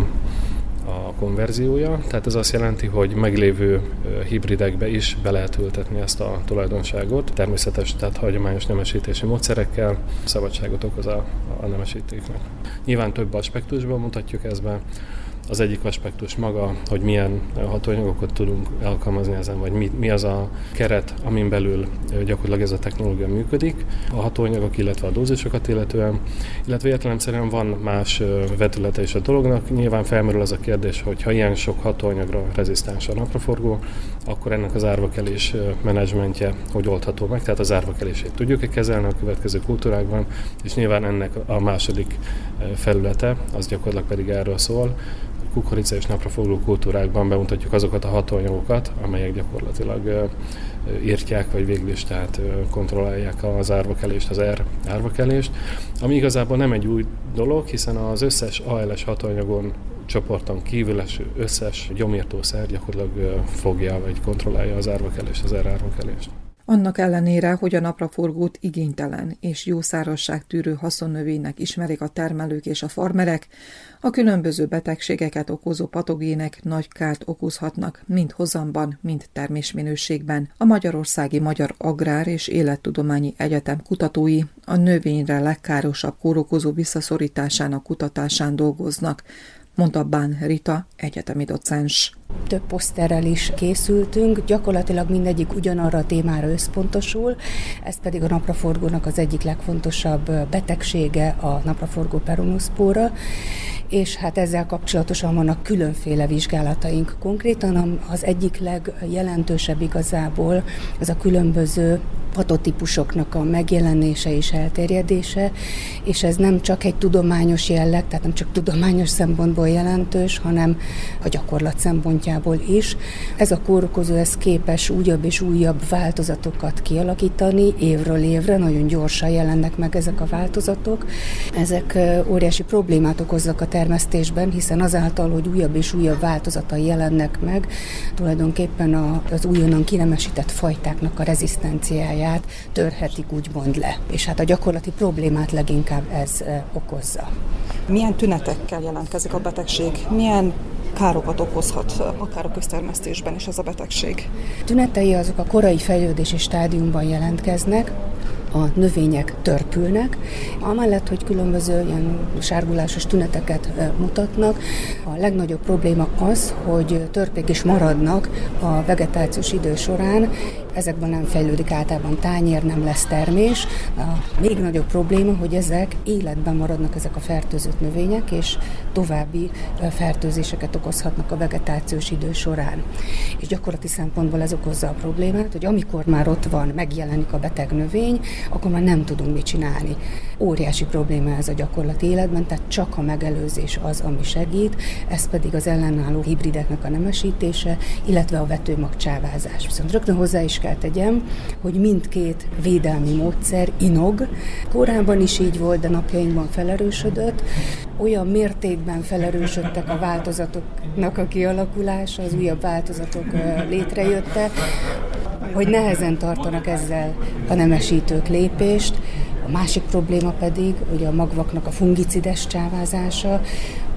a konverziója, tehát ez azt jelenti, hogy meglévő hibridekbe is be lehet ültetni ezt a tulajdonságot. Természetes, tehát hagyományos nemesítési módszerekkel szabadságot okoz a, a nemesítéknek. Nyilván több aspektusban mutatjuk ezt be, az egyik aspektus maga, hogy milyen hatóanyagokat tudunk alkalmazni ezen, vagy mi, mi az a keret, amin belül gyakorlatilag ez a technológia működik, a hatóanyagok, illetve a dózisokat illetően, illetve értelemszerűen van más vetülete is a dolognak. Nyilván felmerül az a kérdés, hogy ha ilyen sok hatóanyagra rezisztáns a napraforgó, akkor ennek az árvakelés menedzsmentje hogy oldható meg, tehát az árvakelését tudjuk-e kezelni a következő kultúrákban, és nyilván ennek a második felülete, az gyakorlatilag pedig erről szól, kukorica és napraforgó kultúrákban bemutatjuk azokat a hatóanyagokat, amelyek gyakorlatilag írtják, vagy végül is tehát kontrollálják az árvakelést, az R árvakelést, ami igazából nem egy új dolog, hiszen az összes ALS hatóanyagon csoporton kívül eső összes gyomírtószer gyakorlatilag fogja vagy kontrollálja az árvakelést, az erárvakelést. Annak ellenére, hogy a napraforgót igénytelen és jó szárazság tűrő haszonnövénynek ismerik a termelők és a farmerek, a különböző betegségeket okozó patogének nagy kárt okozhatnak, mind hozamban, mind termésminőségben. A Magyarországi Magyar Agrár és Élettudományi Egyetem kutatói a növényre legkárosabb kórokozó visszaszorításának kutatásán dolgoznak, mondta Bán Rita, egyetemi docens. Több poszterrel is készültünk, gyakorlatilag mindegyik ugyanarra a témára összpontosul, ez pedig a napraforgónak az egyik legfontosabb betegsége, a napraforgó peronoszpóra, és hát ezzel kapcsolatosan vannak különféle vizsgálataink. Konkrétan. Az egyik legjelentősebb igazából az a különböző patotípusoknak a megjelenése és elterjedése, és ez nem csak egy tudományos jelleg, tehát nem csak tudományos szempontból jelentős, hanem a gyakorlat szempontjából is. Ez a kórokozó ez képes újabb és újabb változatokat kialakítani évről évre, nagyon gyorsan jelennek meg ezek a változatok. Ezek óriási problémát okoznak a termesztésben, hiszen azáltal, hogy újabb és újabb változatai jelennek meg, tulajdonképpen az újonnan kinemesített fajtáknak a rezisztenciáját törhetik úgymond le. És hát a gyakorlati problémát leginkább ez okozza. Milyen tünetekkel jelentkezik a betegség? Milyen károkat okozhat akár a köztermesztésben is ez a betegség? Tünetei azok a korai fejlődési stádiumban jelentkeznek, a növények törpülnek, amellett, hogy különböző ilyen sárgulásos tüneteket mutatnak. A legnagyobb probléma az, hogy törpék is maradnak a vegetációs idő során, ezekben nem fejlődik általában tányér, nem lesz termés. A még nagyobb probléma, hogy ezek életben maradnak ezek a fertőzött növények, és további fertőzéseket okozhatnak a vegetációs idő során. És gyakorlati szempontból ez okozza a problémát, hogy amikor már ott van, megjelenik a beteg növény, akkor már nem tudunk mit csinálni. Óriási probléma ez a gyakorlati életben, tehát csak a megelőzés az, ami segít, ez pedig az ellenálló hibrideknek a nemesítése, illetve a vetőmagcsávázás. Viszont rögtön hozzá is kell tegyem, hogy mindkét védelmi módszer inog. Korábban is így volt, de napjainkban felerősödött. Olyan mértékben felerősödtek a változatoknak a kialakulása, az újabb változatok létrejötte, hogy nehezen tartanak ezzel a nemesítők lépést. A másik probléma pedig ugye a magvaknak a fungicides csávázása,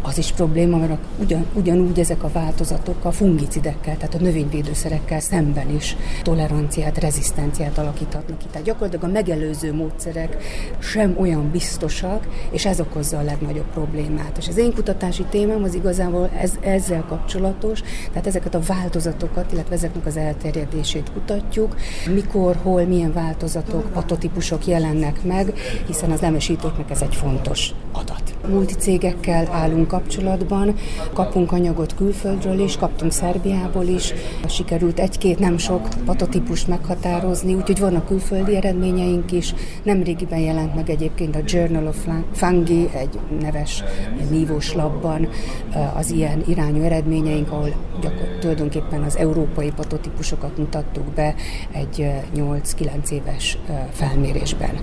az is probléma, mert ugyan, ugyanúgy ezek a változatok a fungicidekkel, tehát a növényvédőszerekkel szemben is toleranciát, rezisztenciát alakíthatnak ki. Tehát gyakorlatilag a megelőző módszerek sem olyan biztosak, és ez okozza a legnagyobb problémát. És az én kutatási témám az igazából ez, ezzel kapcsolatos, tehát ezeket a változatokat, illetve ezeknek az elterjedését kutatjuk, mikor, hol, milyen változatok, patotípusok jelennek meg, hiszen az nemesítőknek ez egy fontos adat. Multicégekkel állunk kapcsolatban, kapunk anyagot külföldről is, kaptunk Szerbiából is, sikerült egy-két nem sok patotípust meghatározni, úgyhogy vannak külföldi eredményeink is. Nemrégiben jelent meg egyébként a Journal of Fungi, egy neves nívós labban az ilyen irányú eredményeink, ahol tulajdonképpen az európai patotípusokat mutattuk be egy 8-9 éves felmérésben.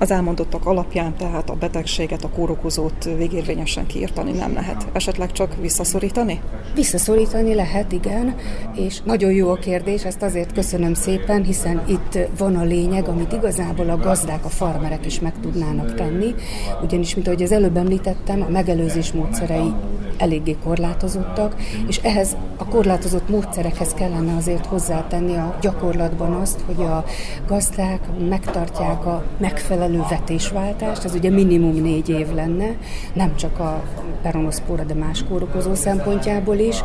Az elmondottak alapján tehát a betegséget, a kórokozót végérvényesen kiirtani nem lehet. Esetleg csak visszaszorítani? Visszaszorítani lehet, igen, és nagyon jó a kérdés, ezt azért köszönöm szépen, hiszen itt van a lényeg, amit igazából a gazdák, a farmerek is meg tudnának tenni, ugyanis, mint ahogy az előbb említettem, a megelőzés módszerei eléggé korlátozottak, és ehhez a korlátozott módszerekhez kellene azért hozzátenni a gyakorlatban azt, hogy a gazdák megtartják a megfelelő vetésváltást, ez ugye minimum négy év lenne, nem csak a peronoszpóra, de más kórokozó szempontjából is.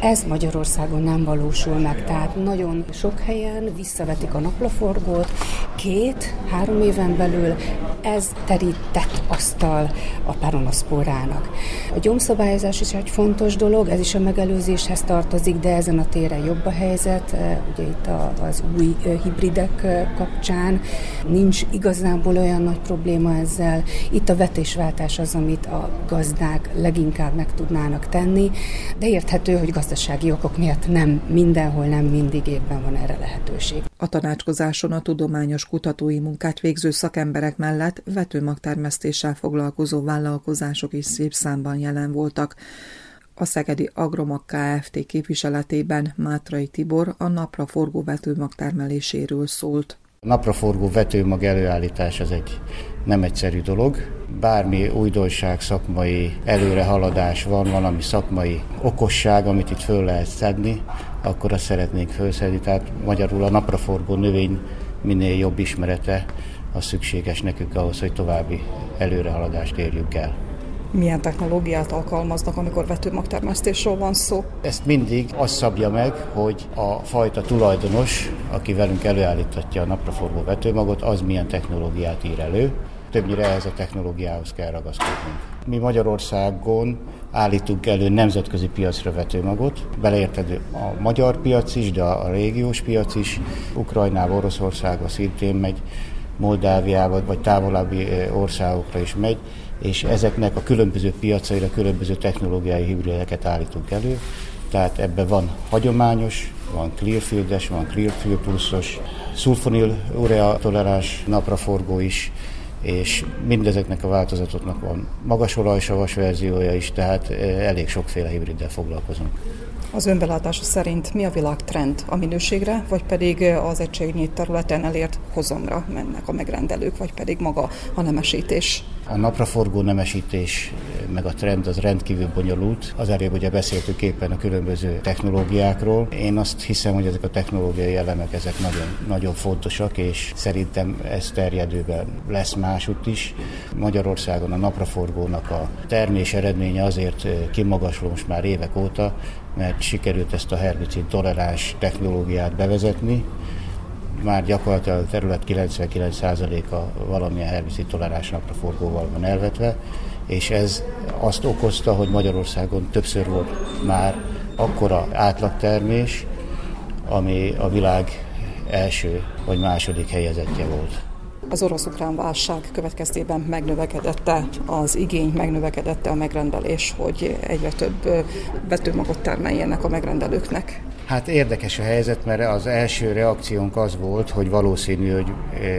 Ez Magyarországon nem valósul meg, tehát nagyon sok helyen visszavetik a naplaforgót, két-három éven belül ez terített asztal a peronoszpórának. A gyomszabályozás is egy fontos dolog, ez is a megelőzéshez tartozik, de ezen a téren jobb a helyzet, ugye itt az új hibridek kapcsán nincs igazából olyan nagy probléma ezzel. Itt a vetésváltás az, amit a gazdák leginkább meg tudnának tenni, de érthető, hogy gazdasági okok miatt nem mindenhol, nem mindig évben van erre lehetőség. A tanácskozáson a tudományos kutatói munkát végző szakemberek mellett vetőmagtermesztéssel foglalkozó vállalkozások is szép számban jelen voltak. A Szegedi Agromag Kft. képviseletében Mátrai Tibor a napra forgó vetőmag termeléséről szólt. A napraforgó vetőmag előállítás az egy nem egyszerű dolog. Bármi újdonság, szakmai előrehaladás van, valami szakmai okosság, amit itt föl lehet szedni, akkor azt szeretnénk fölszedni. Tehát magyarul a napraforgó növény minél jobb ismerete az szükséges nekünk ahhoz, hogy további előrehaladást érjünk el milyen technológiát alkalmaznak, amikor vetőmagtermesztésről van szó? Ezt mindig azt szabja meg, hogy a fajta tulajdonos, aki velünk előállítatja a napraforgó vetőmagot, az milyen technológiát ír elő. Többnyire ehhez a technológiához kell ragaszkodnunk. Mi Magyarországon állítunk elő nemzetközi piacra vetőmagot, beleértedő a magyar piac is, de a régiós piac is, Ukrajnába, Oroszországba szintén megy, Moldáviába vagy távolabbi országokra is megy, és ezeknek a különböző piacaira különböző technológiai hibrideket állítunk elő. Tehát ebben van hagyományos, van Clearfieldes, van Clearfield pluszos, szulfonil urea toleráns napraforgó is, és mindezeknek a változatoknak van magas olajsavas verziója is, tehát elég sokféle hibriddel foglalkozunk. Az önbelátása szerint mi a világtrend a minőségre, vagy pedig az egységnyi területen elért hozamra mennek a megrendelők, vagy pedig maga a nemesítés? A napraforgó nemesítés meg a trend az rendkívül bonyolult. Az előbb ugye beszéltük éppen a különböző technológiákról. Én azt hiszem, hogy ezek a technológiai elemek ezek nagyon, nagyon fontosak, és szerintem ez terjedőben lesz másút is. Magyarországon a napraforgónak a termés eredménye azért kimagasló most már évek óta, mert sikerült ezt a herbicid toleráns technológiát bevezetni, már gyakorlatilag a terület 99%-a valamilyen herbicid toleráns napraforgóval van elvetve, és ez azt okozta, hogy Magyarországon többször volt már akkora átlagtermés, ami a világ első vagy második helyezettje volt. Az orosz-ukrán válság következtében megnövekedette az igény, megnövekedette a megrendelés, hogy egyre több vetőmagot termeljenek a megrendelőknek. Hát érdekes a helyzet, mert az első reakciónk az volt, hogy valószínű, hogy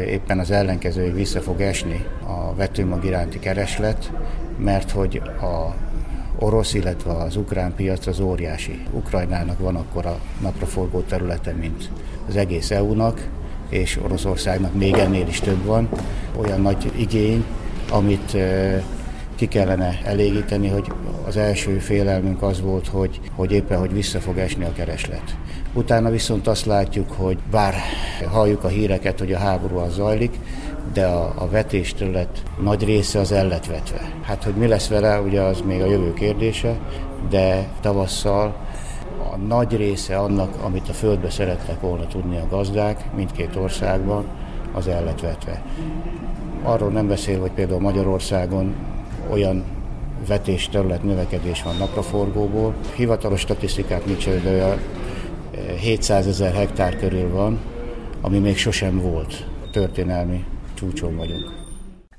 éppen az ellenkező, hogy vissza fog esni a vetőmag iránti kereslet, mert hogy a orosz, illetve az ukrán piac az óriási. Ukrajnának van akkor a napraforgó területe, mint az egész EU-nak, és Oroszországnak még ennél is több van. Olyan nagy igény, amit ki kellene elégíteni, hogy az első félelmünk az volt, hogy, hogy éppen, hogy vissza fog esni a kereslet. Utána viszont azt látjuk, hogy bár halljuk a híreket, hogy a háború az zajlik, de a, a vetésterület nagy része az el. Hát, hogy mi lesz vele, ugye az még a jövő kérdése, de tavasszal a nagy része annak, amit a földbe szerettek volna tudni a gazdák mindkét országban, az el lett vetve. Arról nem beszél, hogy például Magyarországon olyan vetés terület növekedés van napraforgóból. Hivatalos statisztikák nincs, de olyan 700 ezer hektár körül van, ami még sosem volt. Történelmi csúcson vagyunk.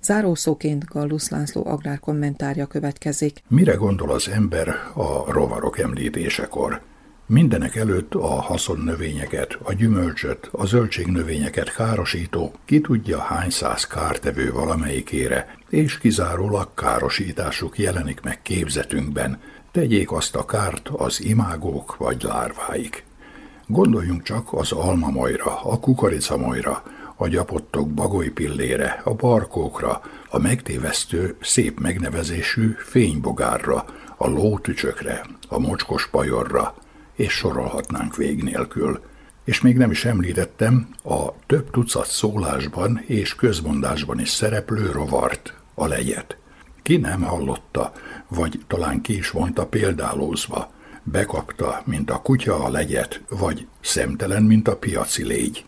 Zárószóként Gallusz László agrárkommentárja következik. Mire gondol az ember a rovarok említésekor? Mindenek előtt a haszonnövényeket, a gyümölcsöt, a zöldségnövényeket károsító, ki tudja hány száz kártevő valamelyikére, és kizárólag károsításuk jelenik meg képzetünkben, tegyék azt a kárt az imágók vagy lárváik. Gondoljunk csak az almamajra, a kukoricamajra, a gyapottok bagolypillére, a barkókra, a megtévesztő, szép megnevezésű fénybogárra, a lótücsökre, a mocskos pajorra, és sorolhatnánk vég nélkül. És még nem is említettem a több tucat szólásban és közmondásban is szereplő rovart, a legyet. Ki nem hallotta, vagy talán ki is mondta példálózva, bekapta, mint a kutya a legyet, vagy szemtelen, mint a piaci légy.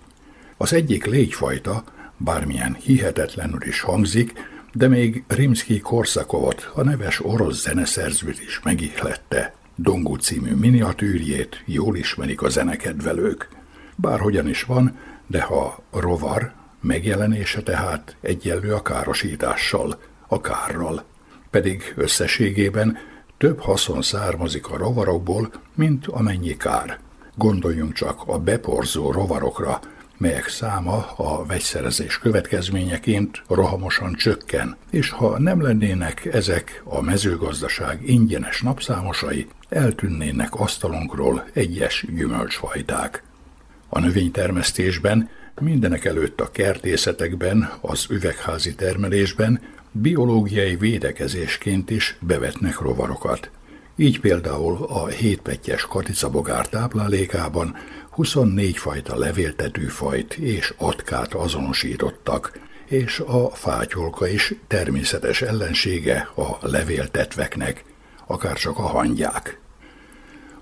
Az egyik légyfajta, bármilyen hihetetlenül is hangzik, de még Rimsky-Korszakovot, a neves orosz zeneszerzőt is megihlette. Dongó című miniatűrjét jól ismerik a zenekedvelők. Bárhogyan is van, de ha rovar, megjelenése tehát egyenlő a károsítással, a kárral. Pedig összességében több haszon származik a rovarokból, mint amennyi kár. Gondoljunk csak a beporzó rovarokra, melyek száma a vegyszerezés következményeként rohamosan csökken, és ha nem lennének ezek a mezőgazdaság ingyenes napszámosai, eltűnnének asztalunkról egyes gyümölcsfajták. A növénytermesztésben, mindenek előtt a kertészetekben, az üvegházi termelésben biológiai védekezésként is bevetnek rovarokat. Így például a hétpettyes katicabogár táplálékában 24 fajta levéltető fajt és atkát azonosítottak, és a fátyolka is természetes ellensége a levéltetveknek, akár csak a hangyák.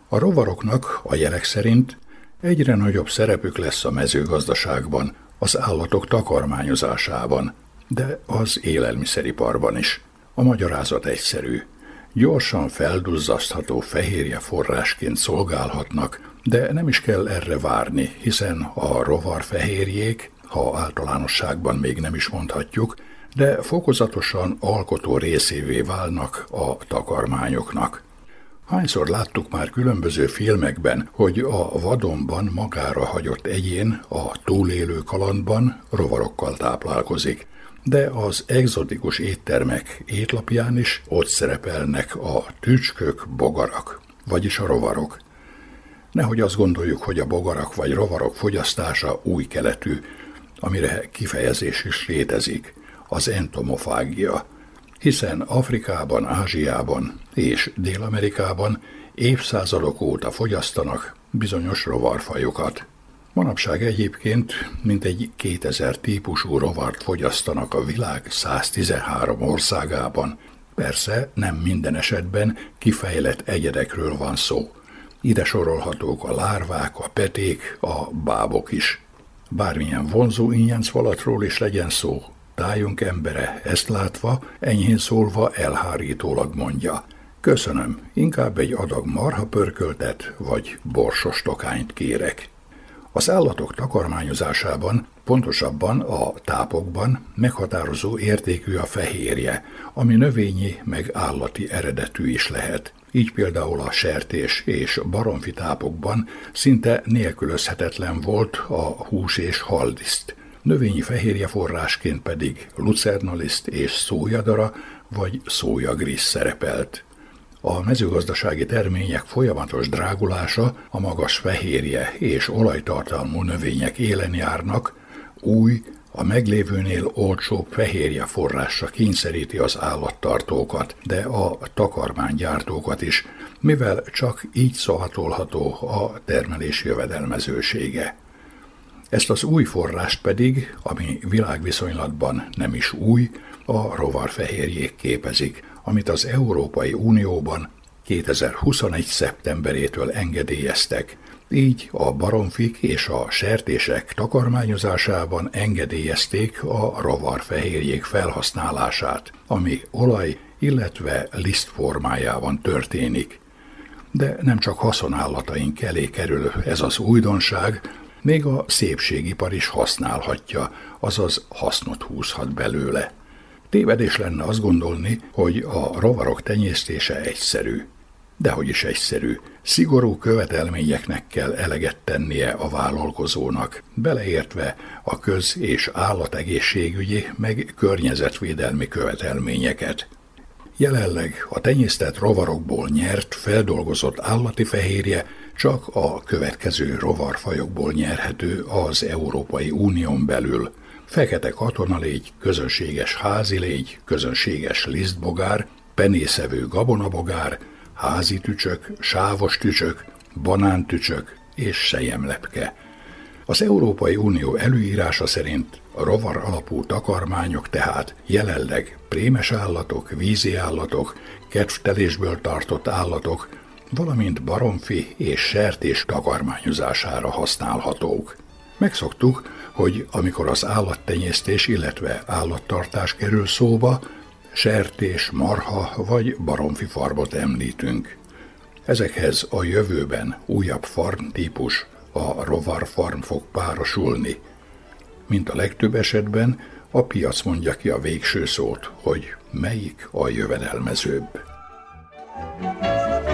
A rovaroknak a jelek szerint egyre nagyobb szerepük lesz a mezőgazdaságban, az állatok takarmányozásában, de az élelmiszeriparban is. A magyarázat egyszerű. Gyorsan felduzzasztható fehérje forrásként szolgálhatnak, de nem is kell erre várni, hiszen a rovarfehérjék, ha általánosságban még nem is mondhatjuk, de fokozatosan alkotó részévé válnak a takarmányoknak. Hányszor láttuk már különböző filmekben, hogy a vadonban magára hagyott egyén a túlélő kalandban rovarokkal táplálkozik, de az egzotikus éttermek étlapján is ott szerepelnek a tücskök, bogarak, vagyis a rovarok. Nehogy azt gondoljuk, hogy a bogarak vagy rovarok fogyasztása új keletű, amire kifejezés is létezik, az entomofágia, hiszen Afrikában, Ázsiában és Dél-Amerikában évszázadok óta fogyasztanak bizonyos rovarfajokat. Manapság egyébként mintegy 2000 típusú rovart fogyasztanak a világ 113 országában. Persze nem minden esetben kifejlett egyedekről van szó. Ide sorolhatók a lárvák, a peték, a bábok is. Bármilyen vonzó ingyencvalatról is legyen szó, tájunk embere ezt látva, enyhén szólva elhárítólag mondja. Köszönöm, inkább egy adag marha pörköltet vagy borsos tokányt kérek. Az állatok takarmányozásában, pontosabban a tápokban meghatározó értékű a fehérje, ami növényi meg állati eredetű is lehet. Így például a sertés és baromfi tápokban szinte nélkülözhetetlen volt a hús és haldiszt. Növényi fehérje forrásként pedig lucernaliszt és szójadara vagy szójagrisz szerepelt. A mezőgazdasági termények folyamatos drágulása a magas fehérje és olajtartalmú növények élen járnak, új, a meglévőnél olcsóbb fehérje forrásra kényszeríti az állattartókat, de a takarmánygyártókat is, mivel csak így szavatolható a termelés jövedelmezősége. Ezt az új forrást pedig, ami világviszonylatban nem is új, a rovarfehérjék képezik, amit az Európai Unióban 2021. szeptemberétől engedélyeztek, így a baromfik és a sertések takarmányozásában engedélyezték a rovarfehérjék felhasználását, ami olaj, illetve liszt formájában történik. De nem csak haszonállataink elé kerül ez az újdonság, még a szépségipar is használhatja, azaz hasznot húzhat belőle. Tévedés lenne azt gondolni, hogy a rovarok tenyésztése egyszerű. Dehogy is egyszerű. Szigorú követelményeknek kell eleget tennie a vállalkozónak, beleértve a köz- és állategészségügyi, meg környezetvédelmi követelményeket. Jelenleg a tenyésztett rovarokból nyert, feldolgozott állati fehérje csak a következő rovarfajokból nyerhető az Európai Unión belül. Fekete katonalégy, közönséges házilégy, közönséges lisztbogár, penészevő gabonabogár, házi tücsök, sávos tücsök, banántücsök és sejemlepke. Az Európai Unió előírása szerint a rovar alapú takarmányok tehát jelenleg prémes állatok, vízi állatok, kedvtelésből tartott állatok, valamint baromfi és sertés takarmányozására használhatók. Megszoktuk, hogy amikor az állattenyésztés, illetve állattartás kerül szóba, sertés, marha vagy baromfi farmot említünk. Ezekhez a jövőben újabb farmtípus, a rovarfarm fog párosulni. Mint a legtöbb esetben, a piac mondja ki a végső szót, hogy melyik a jövedelmezőbb. thank